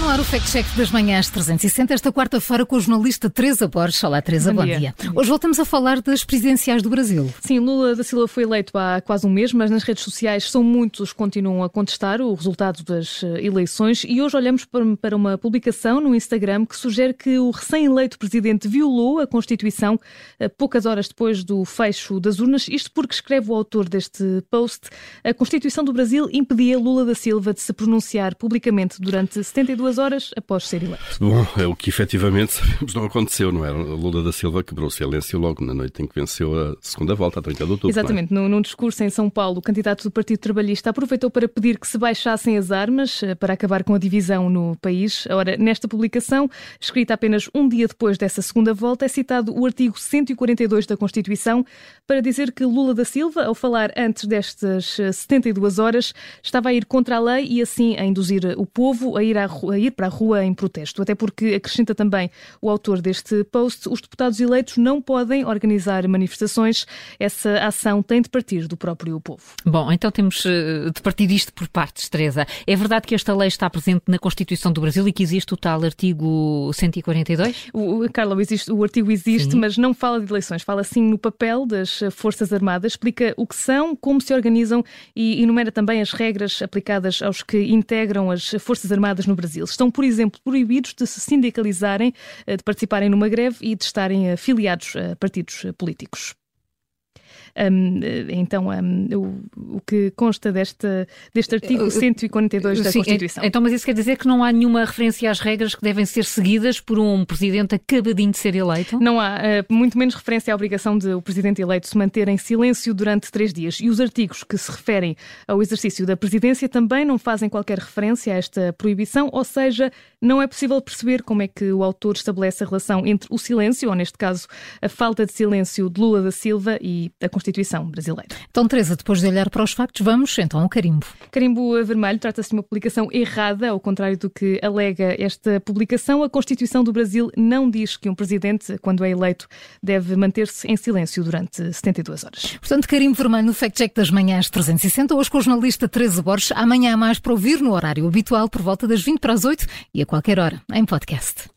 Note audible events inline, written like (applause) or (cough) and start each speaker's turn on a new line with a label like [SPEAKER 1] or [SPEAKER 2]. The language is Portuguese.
[SPEAKER 1] no ar o Fact Check das Manhãs 360, esta quarta-feira com o jornalista Teresa Borges. Olá, Teresa, bom, bom dia. dia. Hoje voltamos a falar das presidenciais do Brasil.
[SPEAKER 2] Sim, Lula da Silva foi eleito há quase um mês, mas nas redes sociais são muitos que continuam a contestar o resultado das eh, eleições e hoje olhamos para uma publicação no Instagram que sugere que o recém-eleito presidente violou a Constituição eh, poucas horas depois do fecho das urnas, isto porque escreve o autor deste post, a Constituição do Brasil impedia Lula da Silva de se pronunciar publicamente durante 72 horas após ser eleito.
[SPEAKER 3] Bom, é o que efetivamente (laughs) sabemos não aconteceu, não é? Lula da Silva quebrou o silêncio logo na noite em que venceu a segunda volta, a 30 de outubro.
[SPEAKER 2] É? Exatamente. É? Num, discurso em São Paulo, o candidato do Partido Trabalhista aproveitou para pedir que se baixassem as armas eh, para acabar com a divisão no país. Ora, nesta publicação, escrita apenas um dia depois dessa segunda volta, é citado o artigo 142 da Constituição para dizer que Lula da Silva, ao falar antes destas 72 eh, horas, estava a ir contra a lei e assim a induzir o povo a ir, à, a ir para a rua em protesto. Até porque, acrescenta também o autor deste post, os deputados eleitos não podem organizar manifestações. Essa ação tem de partir do próprio povo.
[SPEAKER 1] Bom, então temos eh, de partir isto por partes, Teresa. É verdade que esta lei está presente na Constituição do Brasil e que existe o tal artigo 142?
[SPEAKER 2] O, Carla, existe, o artigo existe, sim. mas não fala de eleições. Fala sim no papel das Forças Armadas, explica o que são, como se organizam e enumera também as regras aplicadas aos que integram as Forças Armadas no Brasil. Estão, por exemplo, proibidos de se sindicalizarem, eh, de participarem numa greve e de estarem afiliados a partidos políticos. Um, então, um, o, o, que consta deste, deste artigo 142 da Sim, Constituição.
[SPEAKER 1] Então, mas isso quer dizer que não há nenhuma referência às regras que devem ser seguidas por um presidente acabadinho de ser eleito?
[SPEAKER 2] Não há, uh, muito menos referência à obrigação de o presidente eleito se manter em silêncio durante três dias. E os artigos que se referem ao exercício da presidência também não fazem qualquer referência a esta proibição, ou seja, não é possível perceber como é que o autor estabelece a relação entre o silêncio, ou neste caso, a falta de silêncio de Lula da Silva e a Constituição Constituição brasileira.
[SPEAKER 1] Então, Teresa, depois de olhar para os factos, vamos então ao carimbo.
[SPEAKER 2] Carimbo vermelho trata-se de uma publicação errada, ao contrário do que alega esta publicação. A Constituição do Brasil não diz que um presidente, quando é eleito, deve manter-se em silêncio durante 72 horas.
[SPEAKER 1] Portanto, carimbo vermelho no Fact Check das Manhãs 360, hoje com o jornalista Teresa Borges. Amanhã há mais para ouvir no horário habitual, por volta das 20 para as 8 e a qualquer hora, em podcast.